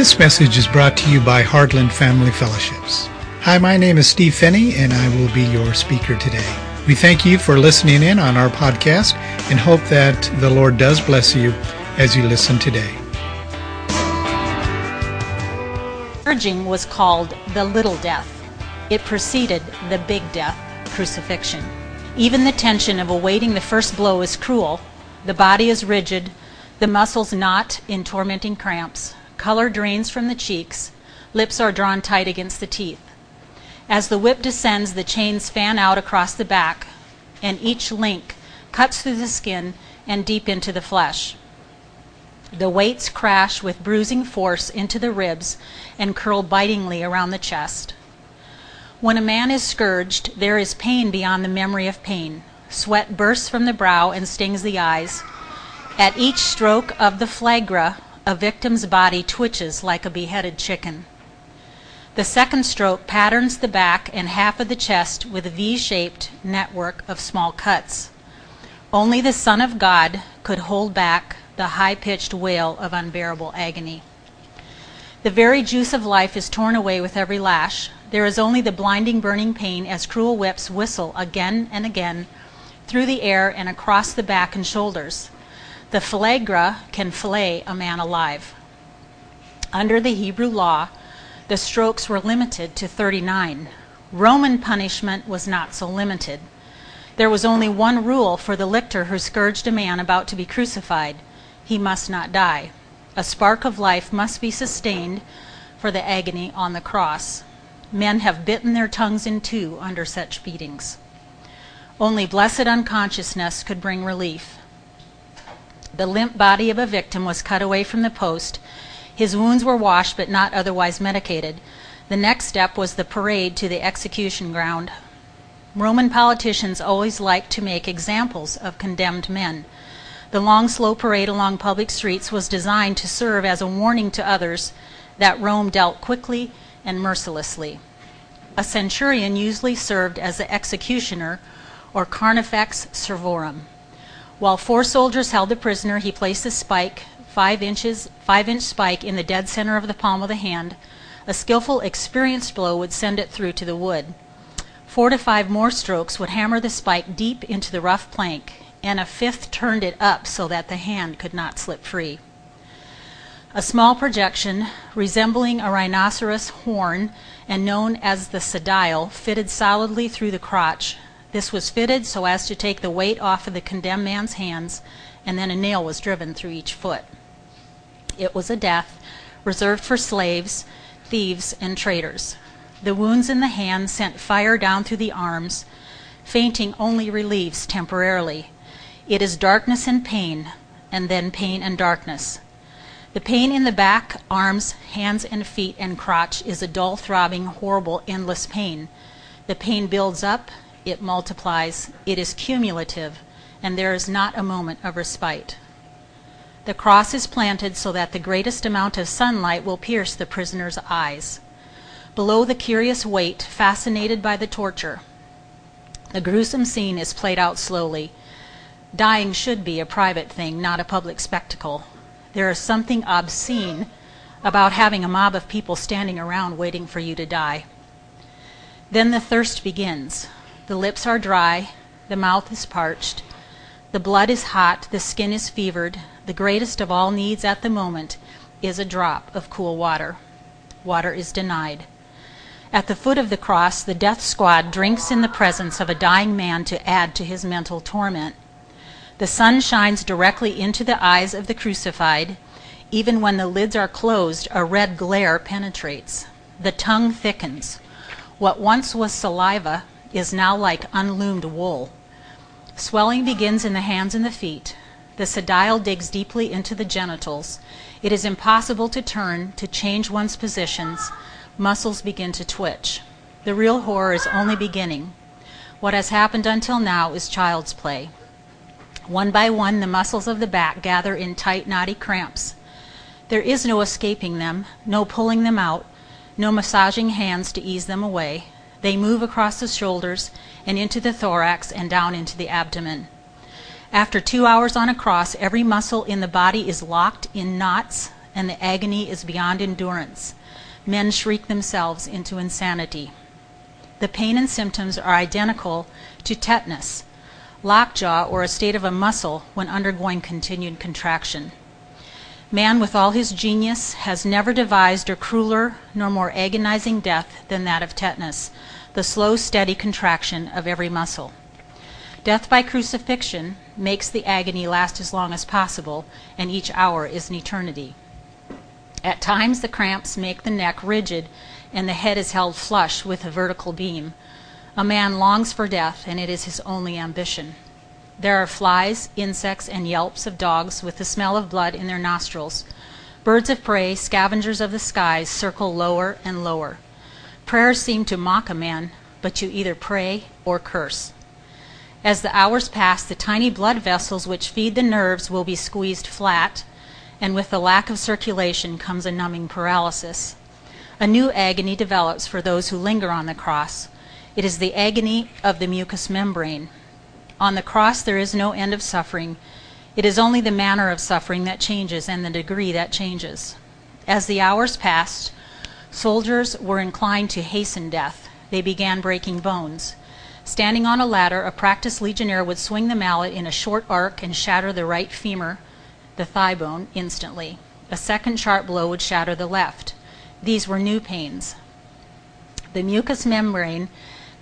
This message is brought to you by Heartland Family Fellowships. Hi, my name is Steve Phinney, and I will be your speaker today. We thank you for listening in on our podcast and hope that the Lord does bless you as you listen today. Scourging was called the little death. It preceded the big death, crucifixion. Even the tension of awaiting the first blow is cruel. The body is rigid, the muscles knot in tormenting cramps, Color drains from the cheeks. Lips are drawn tight against the teeth. As the whip descends, the chains fan out across the back, and each link cuts through the skin and deep into the flesh. The weights crash with bruising force into the ribs and curl bitingly around the chest. When a man is scourged, there is pain beyond the memory of pain. Sweat bursts from the brow and stings the eyes. At each stroke of the flagra, a victim's body twitches like a beheaded chicken. The second stroke patterns the back and half of the chest with a V shaped network of small cuts. Only the Son of God could hold back the high pitched wail of unbearable agony. The very juice of life is torn away with every lash. There is only the blinding, burning pain as cruel whips whistle again and again through the air and across the back and shoulders. The flagra can flay a man alive. Under the Hebrew law, the strokes were limited to 39. Roman punishment was not so limited. There was only one rule for the lictor who scourged a man about to be crucified he must not die. A spark of life must be sustained for the agony on the cross. Men have bitten their tongues in two under such beatings. Only blessed unconsciousness could bring relief. The limp body of a victim was cut away from the post. His wounds were washed but not otherwise medicated. The next step was the parade to the execution ground. Roman politicians always liked to make examples of condemned men. The long, slow parade along public streets was designed to serve as a warning to others that Rome dealt quickly and mercilessly. A centurion usually served as the executioner or carnifex servorum. While four soldiers held the prisoner, he placed a spike, five inches, five inch spike, in the dead center of the palm of the hand. A skillful, experienced blow would send it through to the wood. Four to five more strokes would hammer the spike deep into the rough plank, and a fifth turned it up so that the hand could not slip free. A small projection, resembling a rhinoceros horn and known as the sedile, fitted solidly through the crotch, this was fitted so as to take the weight off of the condemned man's hands, and then a nail was driven through each foot. It was a death reserved for slaves, thieves, and traitors. The wounds in the hands sent fire down through the arms. Fainting only relieves temporarily. It is darkness and pain, and then pain and darkness. The pain in the back, arms, hands, and feet and crotch is a dull, throbbing, horrible, endless pain. The pain builds up it multiplies, it is cumulative, and there is not a moment of respite. The cross is planted so that the greatest amount of sunlight will pierce the prisoner's eyes. Below the curious wait, fascinated by the torture, the gruesome scene is played out slowly. Dying should be a private thing, not a public spectacle. There is something obscene about having a mob of people standing around waiting for you to die. Then the thirst begins. The lips are dry, the mouth is parched, the blood is hot, the skin is fevered. The greatest of all needs at the moment is a drop of cool water. Water is denied. At the foot of the cross, the death squad drinks in the presence of a dying man to add to his mental torment. The sun shines directly into the eyes of the crucified. Even when the lids are closed, a red glare penetrates. The tongue thickens. What once was saliva is now like unloomed wool. Swelling begins in the hands and the feet. The sedile digs deeply into the genitals. It is impossible to turn, to change one's positions. Muscles begin to twitch. The real horror is only beginning. What has happened until now is child's play. One by one, the muscles of the back gather in tight, knotty cramps. There is no escaping them, no pulling them out, no massaging hands to ease them away. They move across the shoulders and into the thorax and down into the abdomen. After two hours on a cross, every muscle in the body is locked in knots and the agony is beyond endurance. Men shriek themselves into insanity. The pain and symptoms are identical to tetanus, lockjaw, or a state of a muscle when undergoing continued contraction. Man, with all his genius, has never devised a crueler nor more agonizing death than that of tetanus, the slow, steady contraction of every muscle. Death by crucifixion makes the agony last as long as possible, and each hour is an eternity. At times, the cramps make the neck rigid and the head is held flush with a vertical beam. A man longs for death, and it is his only ambition. There are flies, insects, and yelps of dogs with the smell of blood in their nostrils. Birds of prey, scavengers of the skies, circle lower and lower. Prayers seem to mock a man, but you either pray or curse. As the hours pass, the tiny blood vessels which feed the nerves will be squeezed flat, and with the lack of circulation comes a numbing paralysis. A new agony develops for those who linger on the cross. It is the agony of the mucous membrane. On the cross there is no end of suffering. It is only the manner of suffering that changes and the degree that changes. As the hours passed, soldiers were inclined to hasten death. They began breaking bones. Standing on a ladder, a practiced legionnaire would swing the mallet in a short arc and shatter the right femur, the thigh bone, instantly. A second sharp blow would shatter the left. These were new pains. The mucous membrane,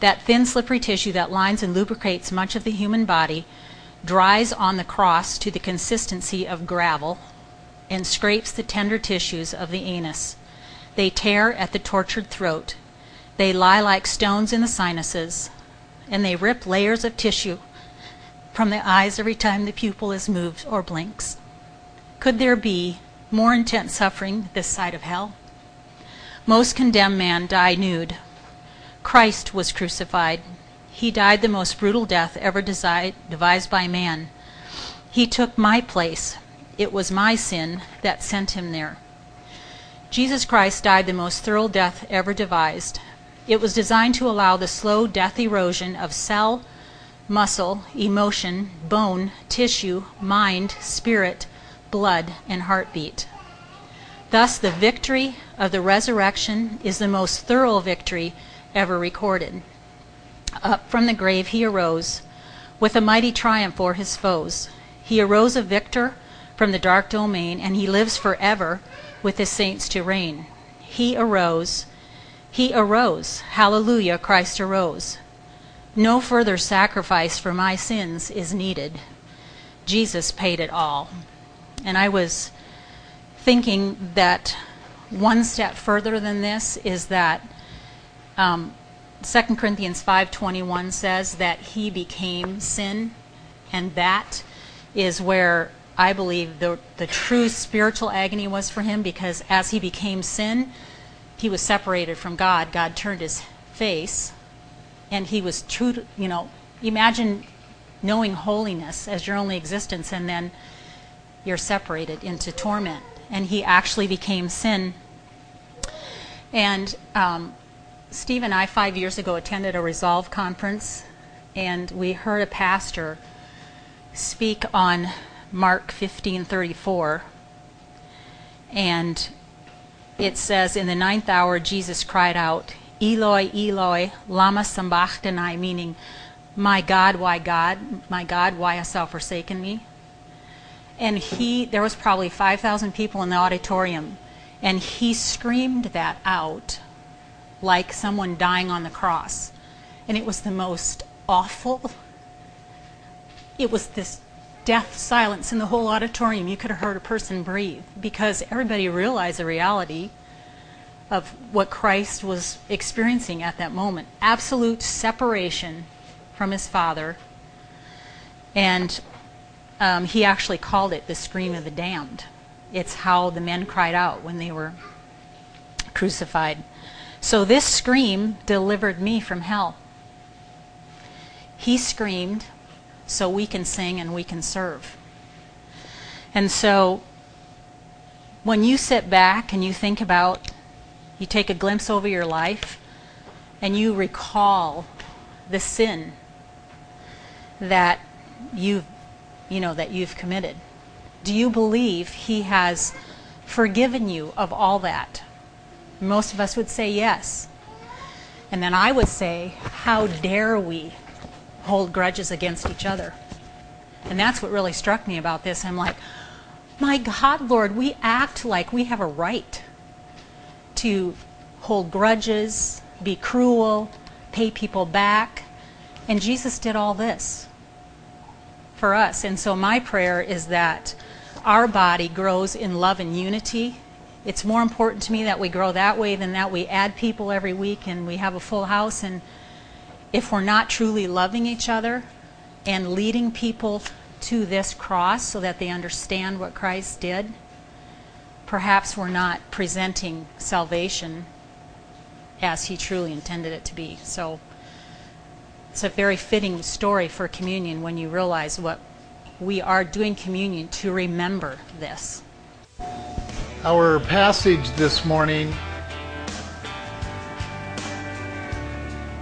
that thin, slippery tissue that lines and lubricates much of the human body, dries on the cross to the consistency of gravel and scrapes the tender tissues of the anus. They tear at the tortured throat. They lie like stones in the sinuses, and they rip layers of tissue from the eyes every time the pupil is moved or blinks. Could there be more intense suffering this side of hell? Most condemned men die nude. Christ was crucified. He died the most brutal death ever devised by man. He took my place. It was my sin that sent him there. Jesus Christ died the most thorough death ever devised. It was designed to allow the slow death erosion of cell, muscle, emotion, bone, tissue, mind, spirit, blood, and heartbeat. Thus, the victory of the resurrection is the most thorough victory ever recorded. Up from the grave he arose with a mighty triumph o'er his foes. He arose a victor from the dark domain, and he lives forever with his saints to reign. He arose. He arose. Hallelujah, Christ arose. No further sacrifice for my sins is needed. Jesus paid it all. And I was thinking that one step further than this is that 2 Corinthians 5:21 says that he became sin, and that is where I believe the the true spiritual agony was for him because as he became sin, he was separated from God. God turned his face, and he was true. To, you know, imagine knowing holiness as your only existence, and then you're separated into torment and he actually became sin. And um, Steve and I, five years ago, attended a Resolve conference, and we heard a pastor speak on Mark 15:34, and it says, "In the ninth hour, Jesus cried out, Eloi, Eloi, lama sabachthani," meaning, "My God, why God? My God, why hast thou forsaken me?" and he there was probably 5000 people in the auditorium and he screamed that out like someone dying on the cross. And it was the most awful. It was this death silence in the whole auditorium. You could have heard a person breathe because everybody realized the reality of what Christ was experiencing at that moment. Absolute separation from his father. And um, he actually called it the scream of the damned. It's how the men cried out when they were crucified. So this scream delivered me from hell. He screamed so we can sing and we can serve. And so when you sit back and you think about, you take a glimpse over your life and you recall the sin that you've you know that you've committed? Do you believe he has forgiven you of all that? Most of us would say yes. And then I would say, How dare we hold grudges against each other? And that's what really struck me about this. I'm like, My God, Lord, we act like we have a right to hold grudges, be cruel, pay people back. And Jesus did all this for us. And so my prayer is that our body grows in love and unity. It's more important to me that we grow that way than that we add people every week and we have a full house. And if we're not truly loving each other and leading people to this cross so that they understand what Christ did, perhaps we're not presenting salvation as he truly intended it to be. So it's a very fitting story for communion when you realize what we are doing communion to remember this. Our passage this morning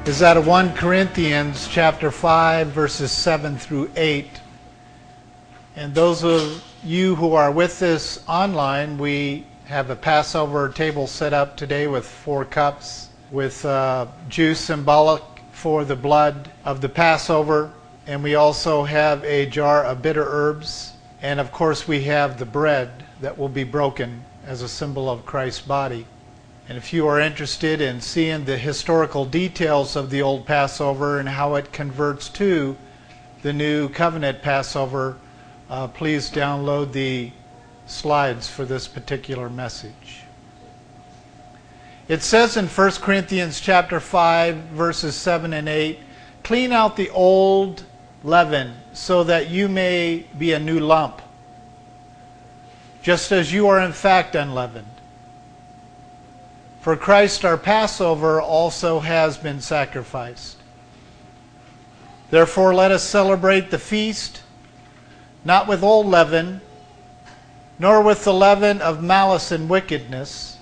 is out of 1 Corinthians chapter 5 verses 7 through 8. And those of you who are with us online, we have a Passover table set up today with four cups with uh, juice symbolic for the blood of the Passover. And we also have a jar of bitter herbs. And of course, we have the bread that will be broken as a symbol of Christ's body. And if you are interested in seeing the historical details of the old Passover and how it converts to the new covenant Passover, uh, please download the slides for this particular message. It says in 1 Corinthians chapter 5 verses 7 and 8, clean out the old leaven so that you may be a new lump, just as you are in fact unleavened. For Christ our Passover also has been sacrificed. Therefore let us celebrate the feast not with old leaven, nor with the leaven of malice and wickedness,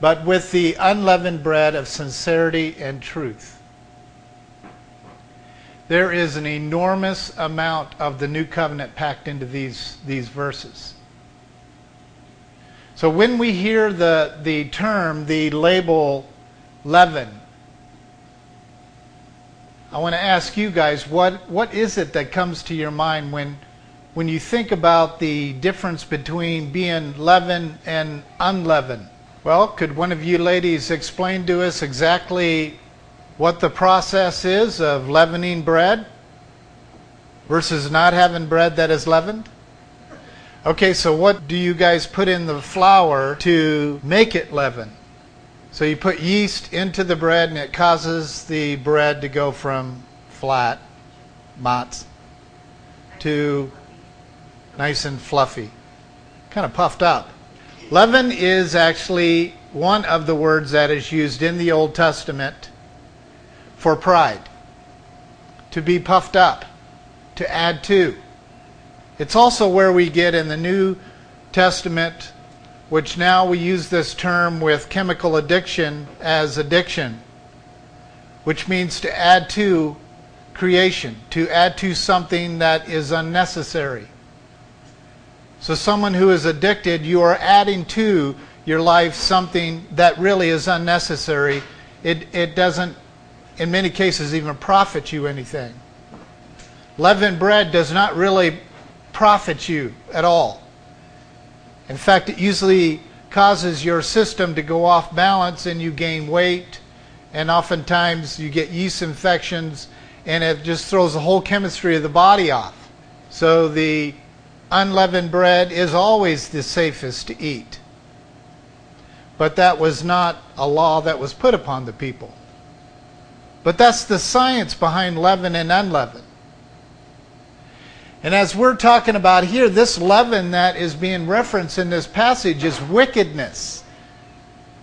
but with the unleavened bread of sincerity and truth. There is an enormous amount of the new covenant packed into these, these verses. So when we hear the, the term, the label leaven, I want to ask you guys, what, what is it that comes to your mind when, when you think about the difference between being leaven and unleavened? Well, could one of you ladies explain to us exactly what the process is of leavening bread versus not having bread that is leavened? Okay, so what do you guys put in the flour to make it leaven? So you put yeast into the bread and it causes the bread to go from flat, mats, to nice and fluffy, kind of puffed up. Leaven is actually one of the words that is used in the Old Testament for pride. To be puffed up, to add to. It's also where we get in the New Testament, which now we use this term with chemical addiction as addiction, which means to add to creation, to add to something that is unnecessary. So, someone who is addicted, you are adding to your life something that really is unnecessary. It, it doesn't, in many cases, even profit you anything. Leavened bread does not really profit you at all. In fact, it usually causes your system to go off balance and you gain weight, and oftentimes you get yeast infections, and it just throws the whole chemistry of the body off. So, the unleavened bread is always the safest to eat. But that was not a law that was put upon the people. But that's the science behind leaven and unleavened. And as we're talking about here, this leaven that is being referenced in this passage is wickedness.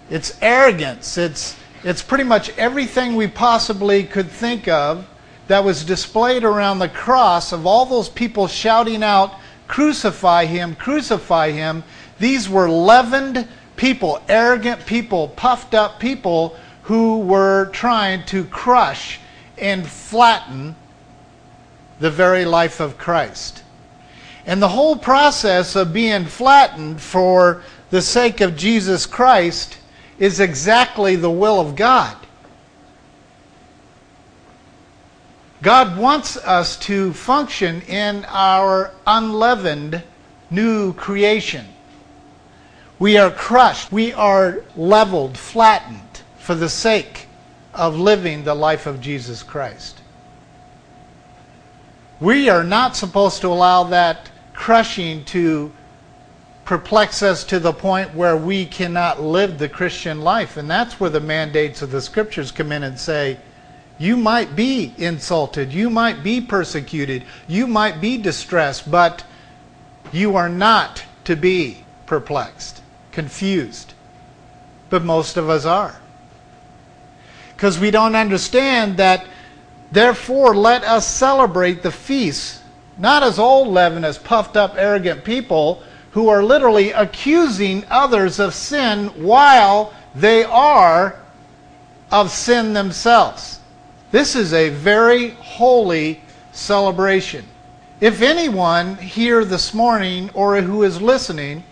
It's arrogance. It's, it's pretty much everything we possibly could think of that was displayed around the cross of all those people shouting out, Crucify him, crucify him. These were leavened people, arrogant people, puffed up people who were trying to crush and flatten the very life of Christ. And the whole process of being flattened for the sake of Jesus Christ is exactly the will of God. God wants us to function in our unleavened new creation. We are crushed. We are leveled, flattened for the sake of living the life of Jesus Christ. We are not supposed to allow that crushing to perplex us to the point where we cannot live the Christian life. And that's where the mandates of the scriptures come in and say, you might be insulted, you might be persecuted, you might be distressed, but you are not to be perplexed, confused. But most of us are. Because we don't understand that, therefore, let us celebrate the feast, not as old leaven, as puffed up, arrogant people who are literally accusing others of sin while they are of sin themselves. This is a very holy celebration. If anyone here this morning or who is listening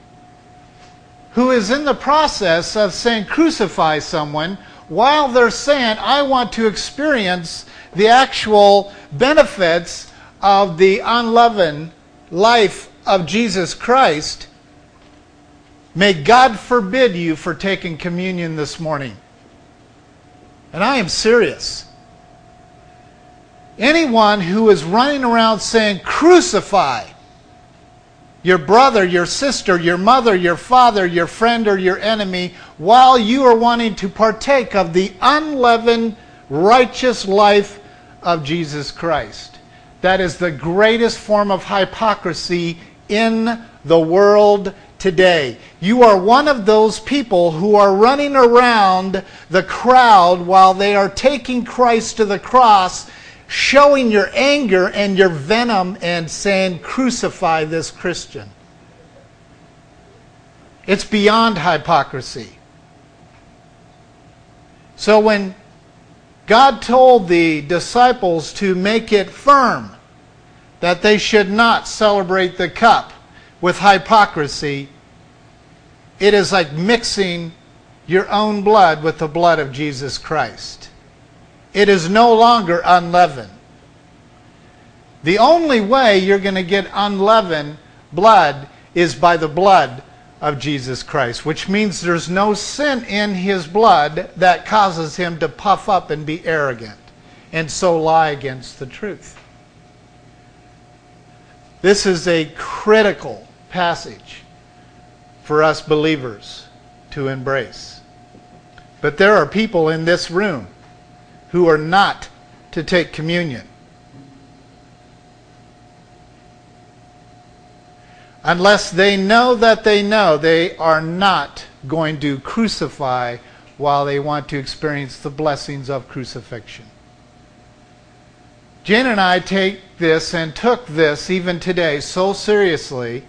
who is in the process of saying crucify someone while they're saying I want to experience the actual benefits of the unleavened life of Jesus Christ, may God forbid you for taking communion this morning. And I am serious. Anyone who is running around saying, crucify your brother, your sister, your mother, your father, your friend, or your enemy, while you are wanting to partake of the unleavened, righteous life of Jesus Christ. That is the greatest form of hypocrisy in the world today. You are one of those people who are running around the crowd while they are taking Christ to the cross showing your anger and your venom and saying, crucify this Christian. It's beyond hypocrisy. So when God told the disciples to make it firm that they should not celebrate the cup with hypocrisy, it is like mixing your own blood with the blood of Jesus Christ. It is no longer unleavened. The only way you're going to get unleavened blood is by the blood of Jesus Christ, which means there's no sin in his blood that causes him to puff up and be arrogant and so lie against the truth. This is a critical passage for us believers to embrace. But there are people in this room who are not to take communion. Unless they know that they know they are not going to crucify while they want to experience the blessings of crucifixion. Jen and I take this and took this even today so seriously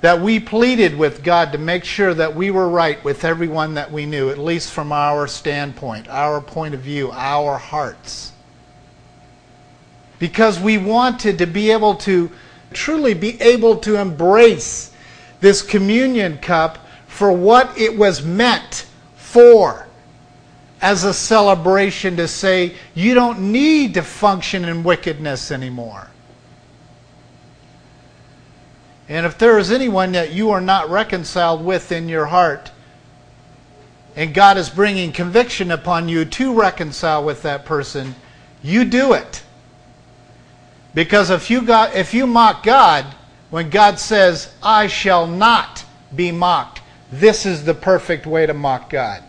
that we pleaded with God to make sure that we were right with everyone that we knew, at least from our standpoint, our point of view, our hearts. Because we wanted to be able to truly be able to embrace this communion cup for what it was meant for as a celebration to say, you don't need to function in wickedness anymore. And if there is anyone that you are not reconciled with in your heart, and God is bringing conviction upon you to reconcile with that person, you do it. Because if you, got, if you mock God, when God says, I shall not be mocked, this is the perfect way to mock God.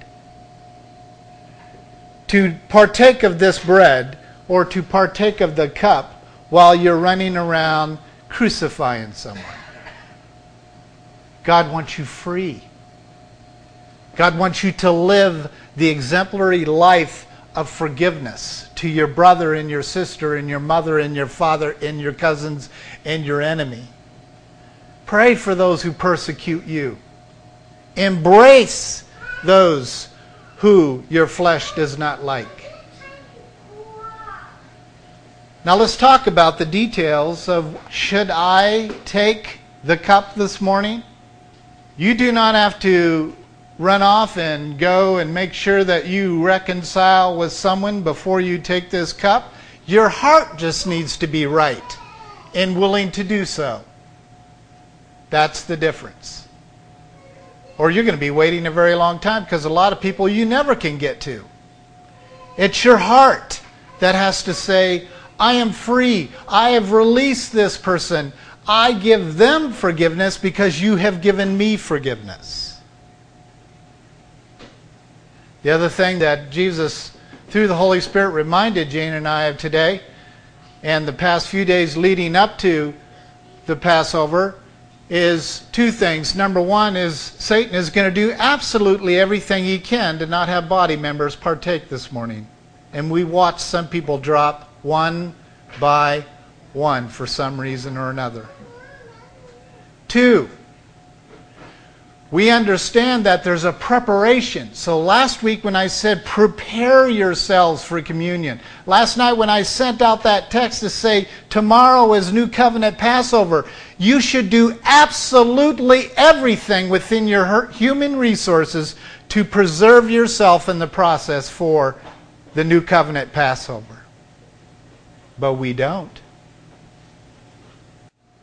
To partake of this bread or to partake of the cup while you're running around crucifying someone. God wants you free. God wants you to live the exemplary life of forgiveness to your brother and your sister and your mother and your father and your cousins and your enemy. Pray for those who persecute you. Embrace those who your flesh does not like. Now let's talk about the details of should I take the cup this morning? You do not have to run off and go and make sure that you reconcile with someone before you take this cup. Your heart just needs to be right and willing to do so. That's the difference. Or you're going to be waiting a very long time because a lot of people you never can get to. It's your heart that has to say, I am free. I have released this person. I give them forgiveness because you have given me forgiveness. The other thing that Jesus, through the Holy Spirit, reminded Jane and I of today, and the past few days leading up to the Passover, is two things. Number one is Satan is going to do absolutely everything he can to not have body members partake this morning. And we watched some people drop one by one for some reason or another. Two, we understand that there's a preparation. So last week when I said prepare yourselves for communion, last night when I sent out that text to say tomorrow is New Covenant Passover, you should do absolutely everything within your human resources to preserve yourself in the process for the New Covenant Passover but we don't.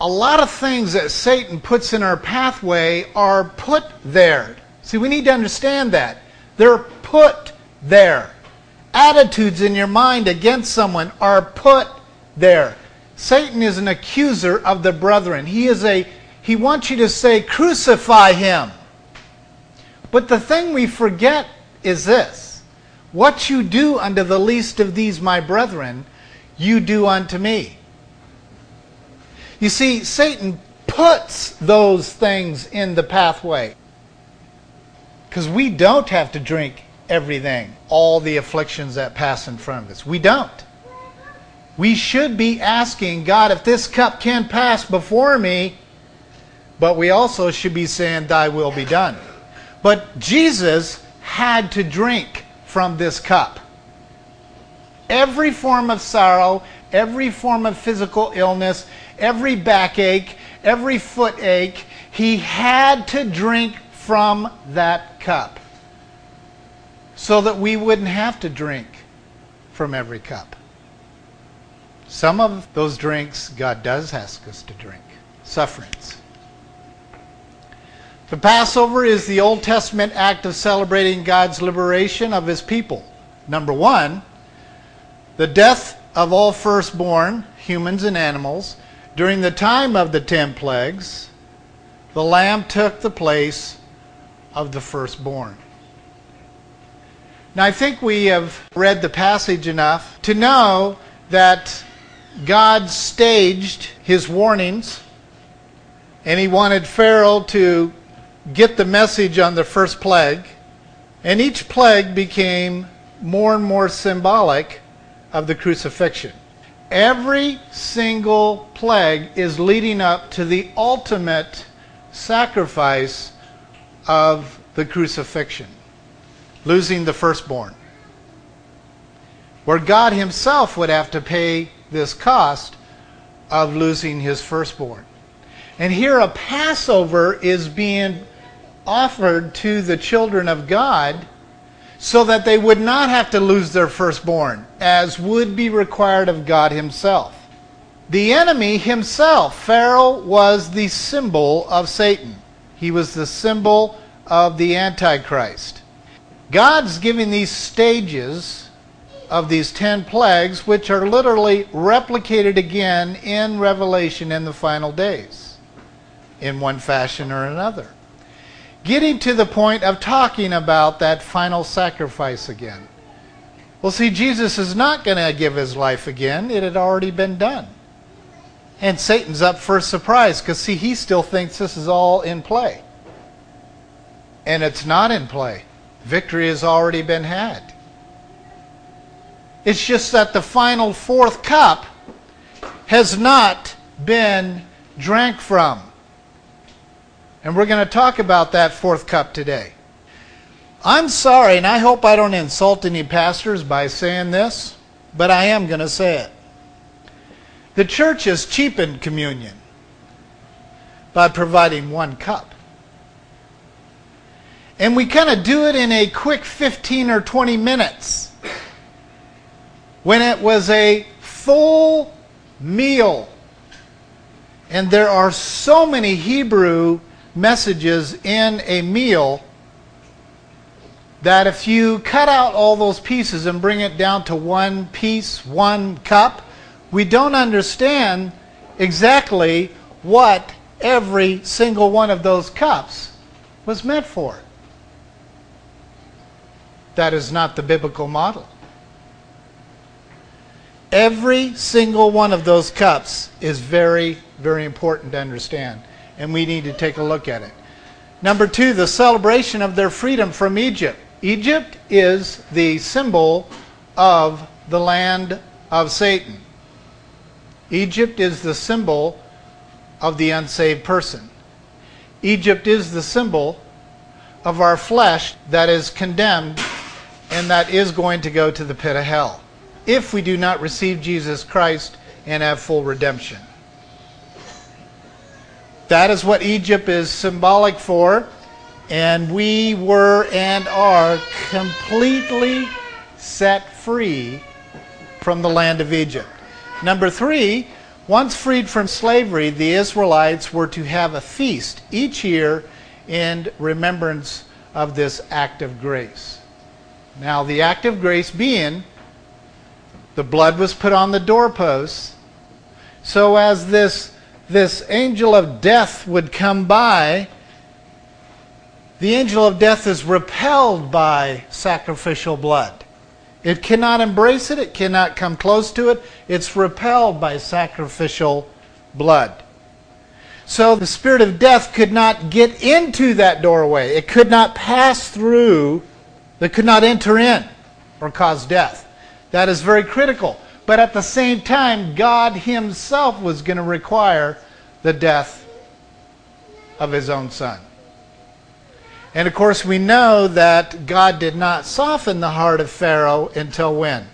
A lot of things that Satan puts in our pathway are put there. See, we need to understand that. They're put there. Attitudes in your mind against someone are put there. Satan is an accuser of the brethren. He is a he wants you to say crucify him. But the thing we forget is this. What you do unto the least of these my brethren, you do unto me. You see, Satan puts those things in the pathway. Because we don't have to drink everything, all the afflictions that pass in front of us. We don't. We should be asking God if this cup can pass before me, but we also should be saying, Thy will be done. But Jesus had to drink from this cup every form of sorrow, every form of physical illness, every backache, every foot ache. He had to drink from that cup so that we wouldn't have to drink from every cup. Some of those drinks God does ask us to drink sufferings. The Passover is the Old Testament act of celebrating God's liberation of his people. Number one, the death of all firstborn, humans and animals, during the time of the ten plagues, the Lamb took the place of the firstborn. Now, I think we have read the passage enough to know that God staged his warnings and he wanted Pharaoh to get the message on the first plague. And each plague became more and more symbolic of the crucifixion. Every single plague is leading up to the ultimate sacrifice of the crucifixion, losing the firstborn. Where God Himself would have to pay this cost of losing His firstborn. And here a Passover is being offered to the children of God so that they would not have to lose their firstborn, as would be required of God Himself. The enemy himself, Pharaoh, was the symbol of Satan. He was the symbol of the Antichrist. God's giving these stages of these ten plagues, which are literally replicated again in Revelation in the final days, in one fashion or another getting to the point of talking about that final sacrifice again. Well, see, Jesus is not going to give his life again. It had already been done. And Satan's up for a surprise because, see, he still thinks this is all in play. And it's not in play. Victory has already been had. It's just that the final fourth cup has not been drank from. And we're going to talk about that fourth cup today. I'm sorry, and I hope I don't insult any pastors by saying this, but I am going to say it. The church has cheapened communion by providing one cup. And we kind of do it in a quick 15 or 20 minutes. When it was a full meal. And there are so many Hebrew messages in a meal that if you cut out all those pieces and bring it down to one piece, one cup, we don't understand exactly what every single one of those cups was meant for. That is not the biblical model. Every single one of those cups is very, very important to understand, and we need to take a look at it. Number two, the celebration of their freedom from Egypt. Egypt is the symbol of the land of Satan. Egypt is the symbol of the unsaved person. Egypt is the symbol of our flesh that is condemned and that is going to go to the pit of hell if we do not receive Jesus Christ and have full redemption. That is what Egypt is symbolic for, and we were and are completely set free from the land of Egypt. Number three, once freed from slavery, the Israelites were to have a feast each year in remembrance of this act of grace. Now, the act of grace being the blood was put on the doorposts. So as this, this angel of death would come by, the angel of death is repelled by sacrificial blood. It cannot embrace it, it cannot come close to it. It's repelled by sacrificial blood. So the spirit of death could not get into that doorway. It could not pass through, it could not enter in or cause death. That is very critical. But at the same time, God Himself was going to require the death of His own Son. And of course, we know that God did not soften the heart of Pharaoh until when?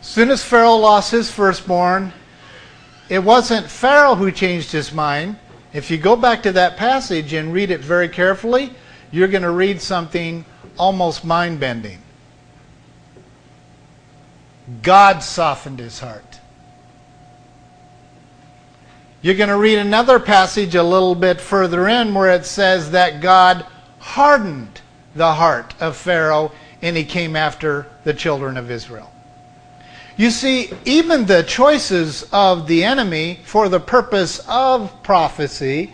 As soon as Pharaoh lost his firstborn, it wasn't Pharaoh who changed his mind. If you go back to that passage and read it very carefully, you're going to read something almost mind bending. God softened his heart. You're going to read another passage a little bit further in where it says that God hardened the heart of Pharaoh and he came after the children of Israel. You see, even the choices of the enemy for the purpose of prophecy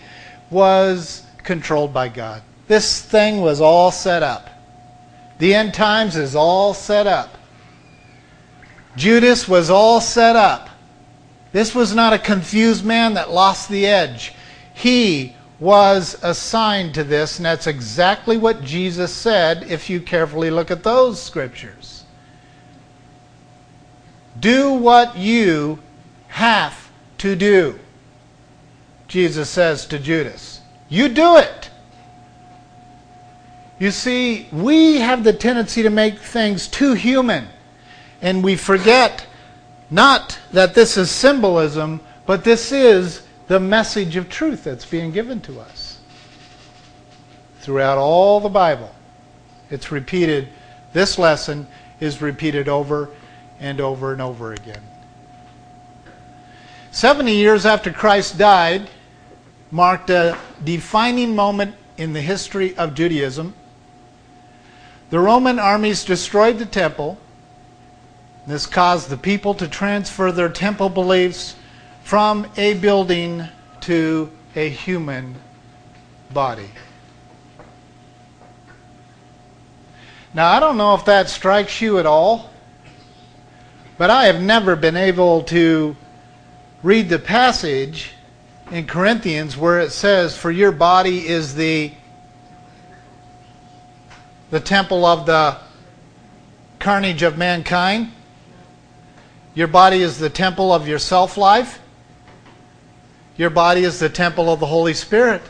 was controlled by God. This thing was all set up. The end times is all set up. Judas was all set up. This was not a confused man that lost the edge. He was assigned to this, and that's exactly what Jesus said if you carefully look at those scriptures. Do what you have to do, Jesus says to Judas. You do it. You see, we have the tendency to make things too human and we forget not that this is symbolism, but this is the message of truth that's being given to us. Throughout all the Bible, it's repeated. This lesson is repeated over and over and over again. 70 years after Christ died marked a defining moment in the history of Judaism. The Roman armies destroyed the temple this caused the people to transfer their temple beliefs from a building to a human body. Now, I don't know if that strikes you at all, but I have never been able to read the passage in Corinthians where it says, For your body is the, the temple of the carnage of mankind. Your body is the temple of your self life. Your body is the temple of the Holy Spirit.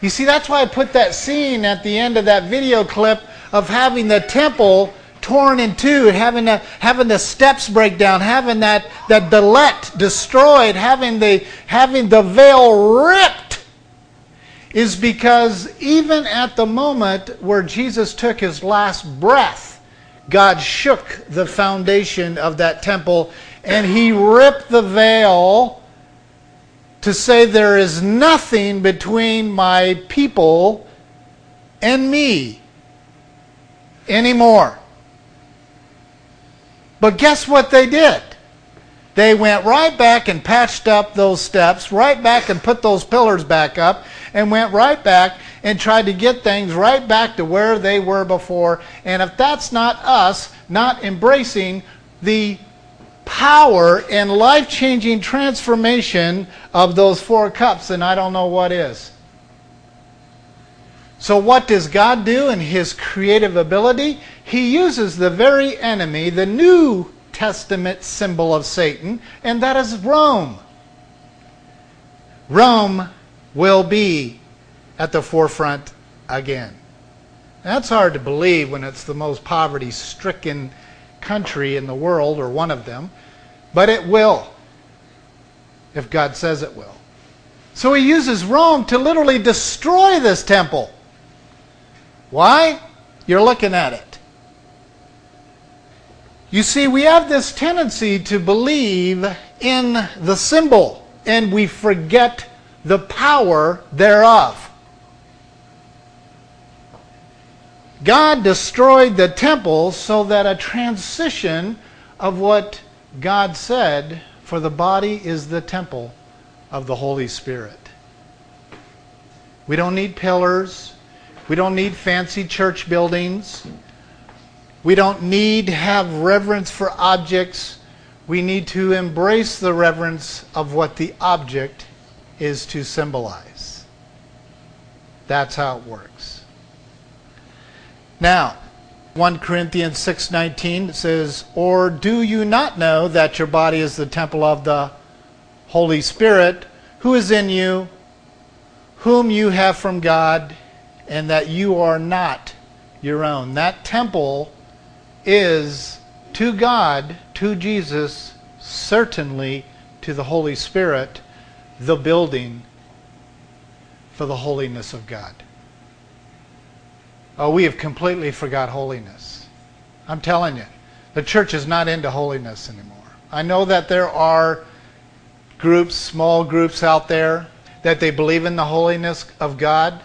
You see, that's why I put that scene at the end of that video clip of having the temple torn in two, having the, having the steps break down, having that, that billet destroyed, having the, having the veil ripped, is because even at the moment where Jesus took his last breath, God shook the foundation of that temple and he ripped the veil to say there is nothing between my people and me anymore. But guess what they did? They went right back and patched up those steps, right back and put those pillars back up, and went right back and tried to get things right back to where they were before. And if that's not us not embracing the power and life changing transformation of those four cups, then I don't know what is. So, what does God do in His creative ability? He uses the very enemy, the New Testament symbol of Satan, and that is Rome. Rome will be at the forefront again. That's hard to believe when it's the most poverty stricken country in the world, or one of them, but it will, if God says it will. So he uses Rome to literally destroy this temple. Why? You're looking at it. You see, we have this tendency to believe in the symbol, and we forget the power thereof. God destroyed the temple so that a transition of what God said for the body is the temple of the Holy Spirit. We don't need pillars. We don't need fancy church buildings. We don't need to have reverence for objects. We need to embrace the reverence of what the object is to symbolize. That's how it works. Now, 1 Corinthians 6:19 says, "Or do you not know that your body is the temple of the Holy Spirit, who is in you, whom you have from God, and that you are not your own?" That temple is to God, to Jesus, certainly to the Holy Spirit, the building for the holiness of God. Oh, we have completely forgot holiness. I'm telling you, the church is not into holiness anymore. I know that there are groups, small groups out there, that they believe in the holiness of God.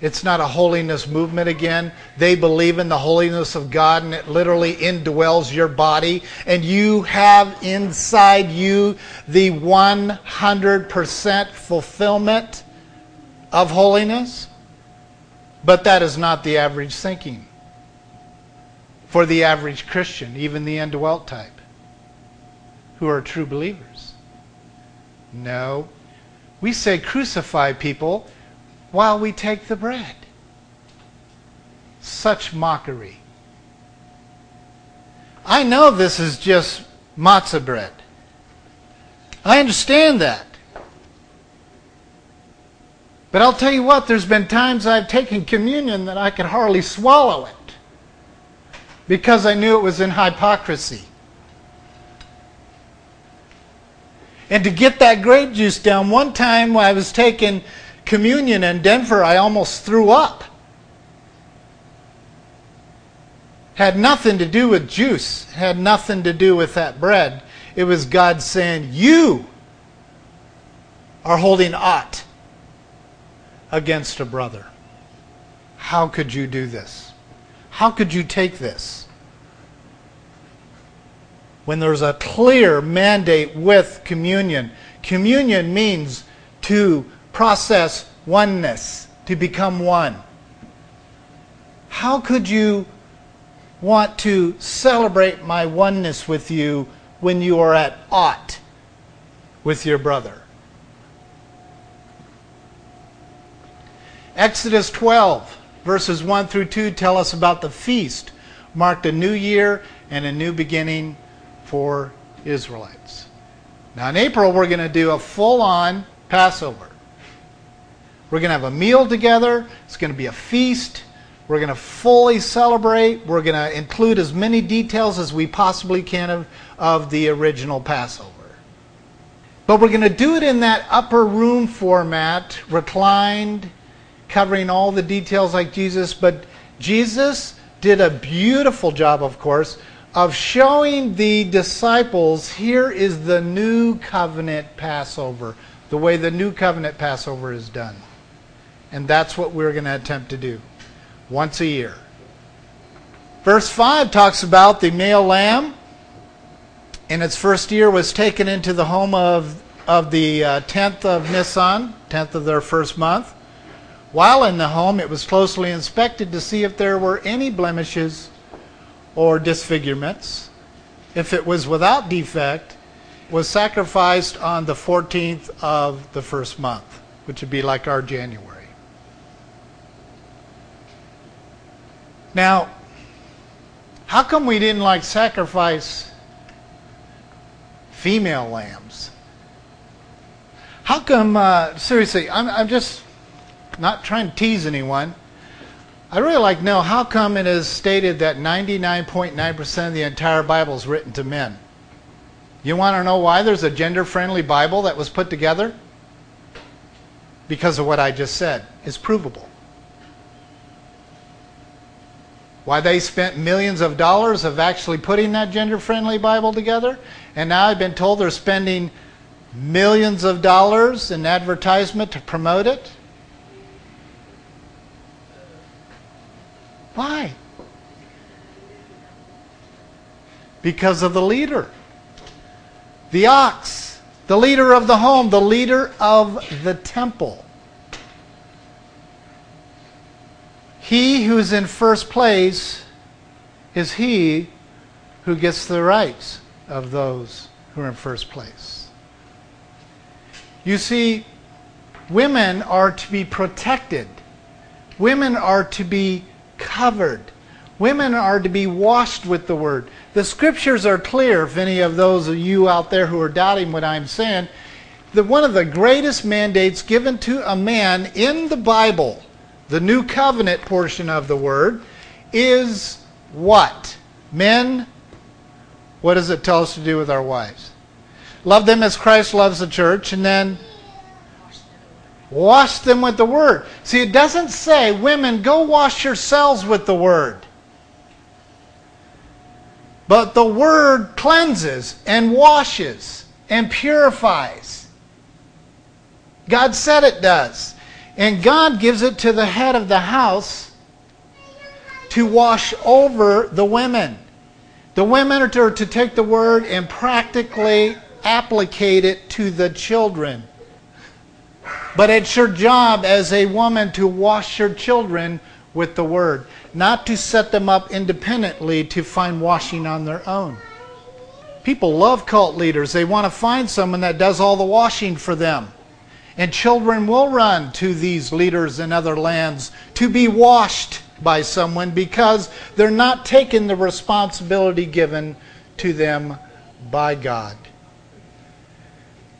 It's not a holiness movement again. They believe in the holiness of God and it literally indwells your body. And you have inside you the 100% fulfillment of holiness. But that is not the average thinking for the average Christian, even the indwelt type, who are true believers. No. We say crucify people while we take the bread. Such mockery. I know this is just matzah bread. I understand that. But I'll tell you what, there's been times I've taken communion that I could hardly swallow it because I knew it was in hypocrisy. And to get that grape juice down, one time when I was taking communion in Denver, I almost threw up. Had nothing to do with juice, had nothing to do with that bread. It was God saying, You are holding aught against a brother. How could you do this? How could you take this? When there's a clear mandate with communion, communion means to process oneness, to become one. How could you want to celebrate my oneness with you when you are at aught with your brother? Exodus 12, verses 1 through 2 tell us about the feast, marked a new year and a new beginning for Israelites. Now, in April, we're going to do a full on Passover. We're going to have a meal together, it's going to be a feast. We're going to fully celebrate. We're going to include as many details as we possibly can of, of the original Passover. But we're going to do it in that upper room format, reclined, covering all the details like Jesus. But Jesus did a beautiful job, of course, of showing the disciples here is the new covenant Passover, the way the new covenant Passover is done. And that's what we're going to attempt to do once a year. Verse 5 talks about the male lamb in its first year was taken into the home of, of the uh, 10th of Nisan, 10th of their first month. While in the home, it was closely inspected to see if there were any blemishes or disfigurements. If it was without defect, was sacrificed on the 14th of the first month, which would be like our January. Now, how come we didn't like sacrifice female lambs? How come, uh, seriously, I'm, I'm just not trying to tease anyone. I really like to know how come it is stated that 99.9% of the entire Bible is written to men. You want to know why there's a gender friendly Bible that was put together? Because of what I just said. It's provable. Why they spent millions of dollars of actually putting that gender friendly Bible together, and now I've been told they're spending millions of dollars in advertisement to promote it. Why? Because of the leader. The ox, the leader of the home, the leader of the temple. He who's in first place is he who gets the rights of those who are in first place. You see, women are to be protected. Women are to be covered. Women are to be washed with the word. The scriptures are clear, if any of those of you out there who are doubting what I'm saying, that one of the greatest mandates given to a man in the Bible, the new covenant portion of the word, is what? Men, what does it tell us to do with our wives? Love them as Christ loves the church, and then Wash them with the word. See, it doesn't say, women, go wash yourselves with the word. But the word cleanses and washes and purifies. God said it does. And God gives it to the head of the house to wash over the women. The women are to, take the word and practically applicate it to the children. But it's your job as a woman to wash your children with the word, not to set them up independently to find washing on their own. People love cult leaders. They want to find someone that does all the washing for them. And children will run to these leaders in other lands to be washed by someone because they're not taking the responsibility given to them by God.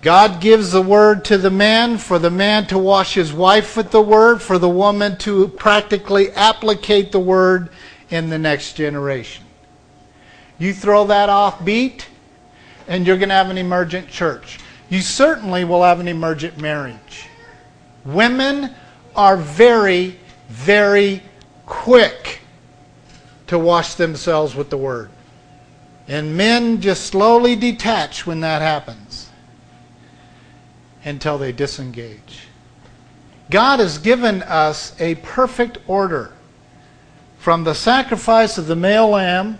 God gives the word to the man for the man to wash his wife with the word, for the woman to practically applicate the word in the next generation. You throw that off beat, and you're going to have an emergent church. You certainly will have an emergent marriage. Women are very, very quick to wash themselves with the word. And men just slowly detach when that happens until they disengage. God has given us a perfect order from the sacrifice of the male lamb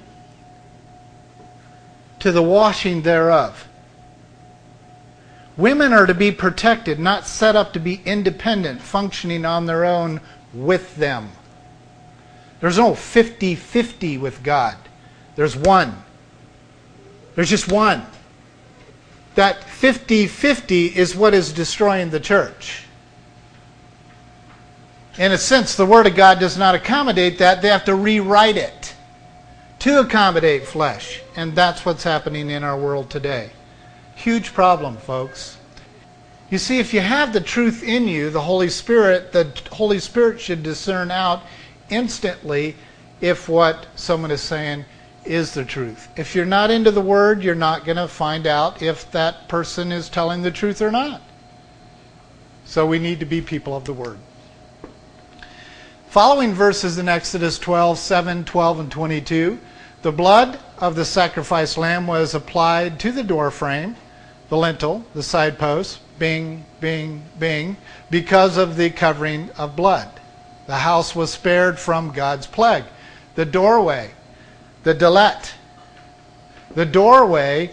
to the washing thereof. Women are to be protected, not set up to be independent, functioning on their own with them. There's no 50 50 with God, there's one. There's just one that 50 50 is what is destroying the church. In a sense, the Word of God does not accommodate that. They have to rewrite it to accommodate flesh. And that's what's happening in our world today. Huge problem, folks. You see, if you have the truth in you, the Holy Spirit, the Holy Spirit should discern out instantly if what someone is saying is the truth. If you're not into the word, you're not going to find out if that person is telling the truth or not. So we need to be people of the word. Following verses in Exodus 12, 7, 12, and 22, the blood of the sacrificed lamb was applied to the door frame, the lintel, the side posts, bing, bing, bing, because of the covering of blood. The house was spared from God's plague. The doorway, the delet, the doorway,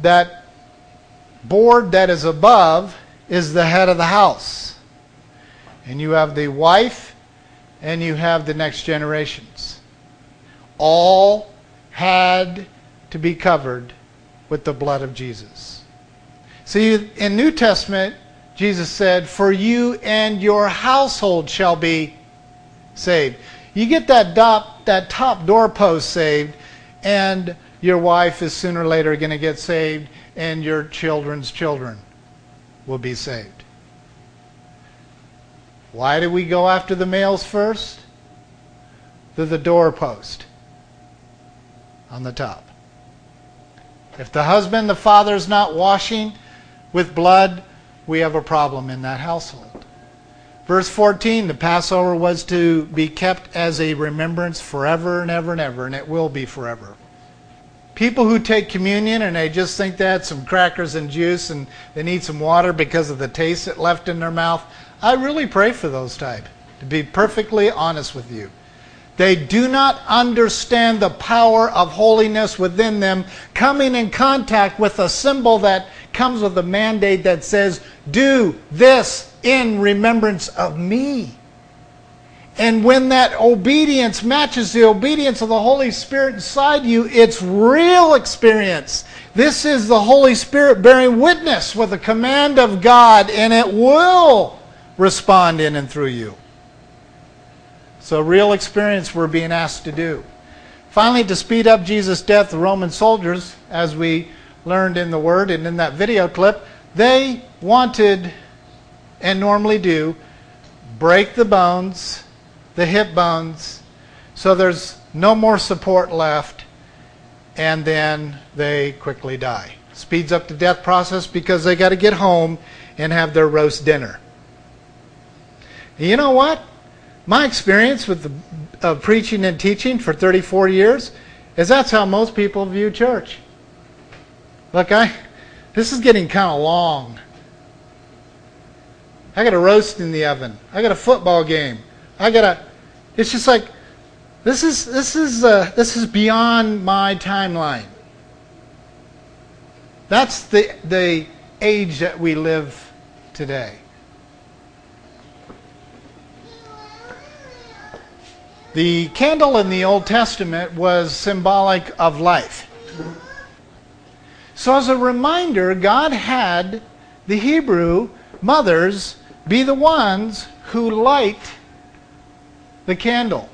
that board that is above is the head of the house. And you have the wife and you have the next generations. All had to be covered with the blood of Jesus. See, in New Testament, Jesus said, For you and your household shall be saved. You get that, dot, that top doorpost saved, and your wife is sooner or later going to get saved, and your children's children will be saved. Why do we go after the males first? To the doorpost on the top. If the husband, the father, is not washing with blood, we have a problem in that household. Verse 14 the Passover was to be kept as a remembrance forever and ever and ever, and it will be forever. People who take communion and they just think they had some crackers and juice and they need some water because of the taste it left in their mouth, I really pray for those type, to be perfectly honest with you. They do not understand the power of holiness within them coming in contact with a symbol that comes with a mandate that says, Do this in remembrance of me. And when that obedience matches the obedience of the Holy Spirit inside you, it's real experience. This is the Holy Spirit bearing witness with the command of God, and it will respond in and through you. So, real experience we're being asked to do. Finally, to speed up Jesus' death, the Roman soldiers, as we learned in the Word and in that video clip, they wanted, and normally do, break the bones the hip bones, so there's no more support left, and then they quickly die. Speeds up the death process because they got to get home and have their roast dinner. And you know what? My experience with the, uh, preaching and teaching for 34 years is that's how most people view church. Look, I this is getting kind of long. I got a roast in the oven. I got a football game. I gotta. It's just like this is this is uh, this is beyond my timeline. That's the the age that we live today. The candle in the Old Testament was symbolic of life. So, as a reminder, God had the Hebrew mothers be the ones who light the candle,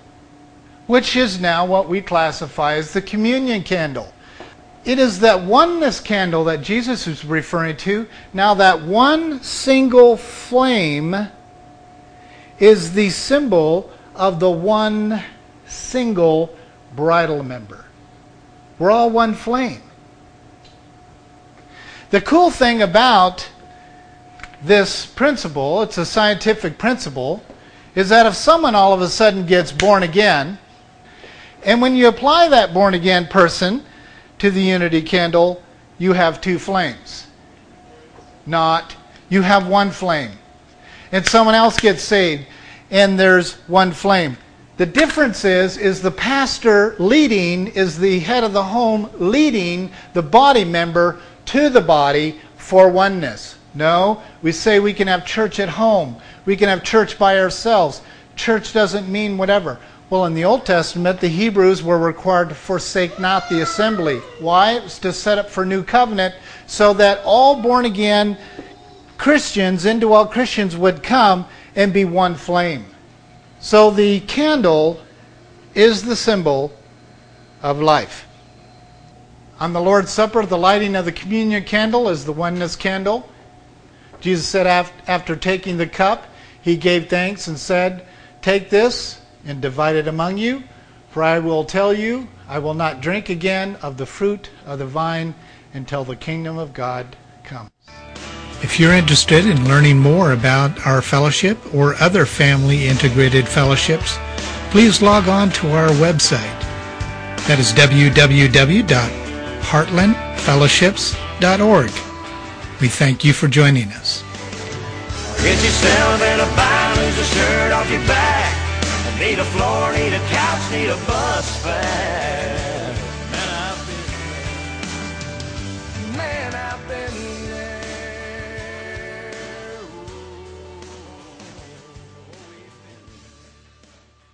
which is now what we classify as the communion candle. It is that oneness candle that Jesus is referring to. Now, that one single flame is the symbol of the one single bridal member. We're all one flame. The cool thing about this principle, it's a scientific principle, is that if someone all of a sudden gets born again, and when you apply that born again person to the unity candle, you have two flames. Not, you have one flame. And someone else gets saved, and there's one flame. The difference is, is the pastor leading, is the head of the home leading the body member to the body for oneness. No, we say we can have church at home. We can have church by ourselves. Church doesn't mean whatever. Well, in the Old Testament, the Hebrews were required to forsake not the assembly. Why? It was to set up for new covenant so that all born again Christians, indwelt Christians, would come and be one flame. So the candle is the symbol of life. On the Lord's Supper, the lighting of the communion candle is the oneness candle. Jesus said after taking the cup, he gave thanks and said, Take this and divide it among you. For I will tell you, I will not drink again of the fruit of the vine until the kingdom of God comes. If you're interested in learning more about our fellowship or other family integrated fellowships, please log on to our website. That is www.heartlandfellowships.org. We thank you for joining us. Get yourself in a bind, lose a shirt off your back. Need a floor, need a couch, need a bus.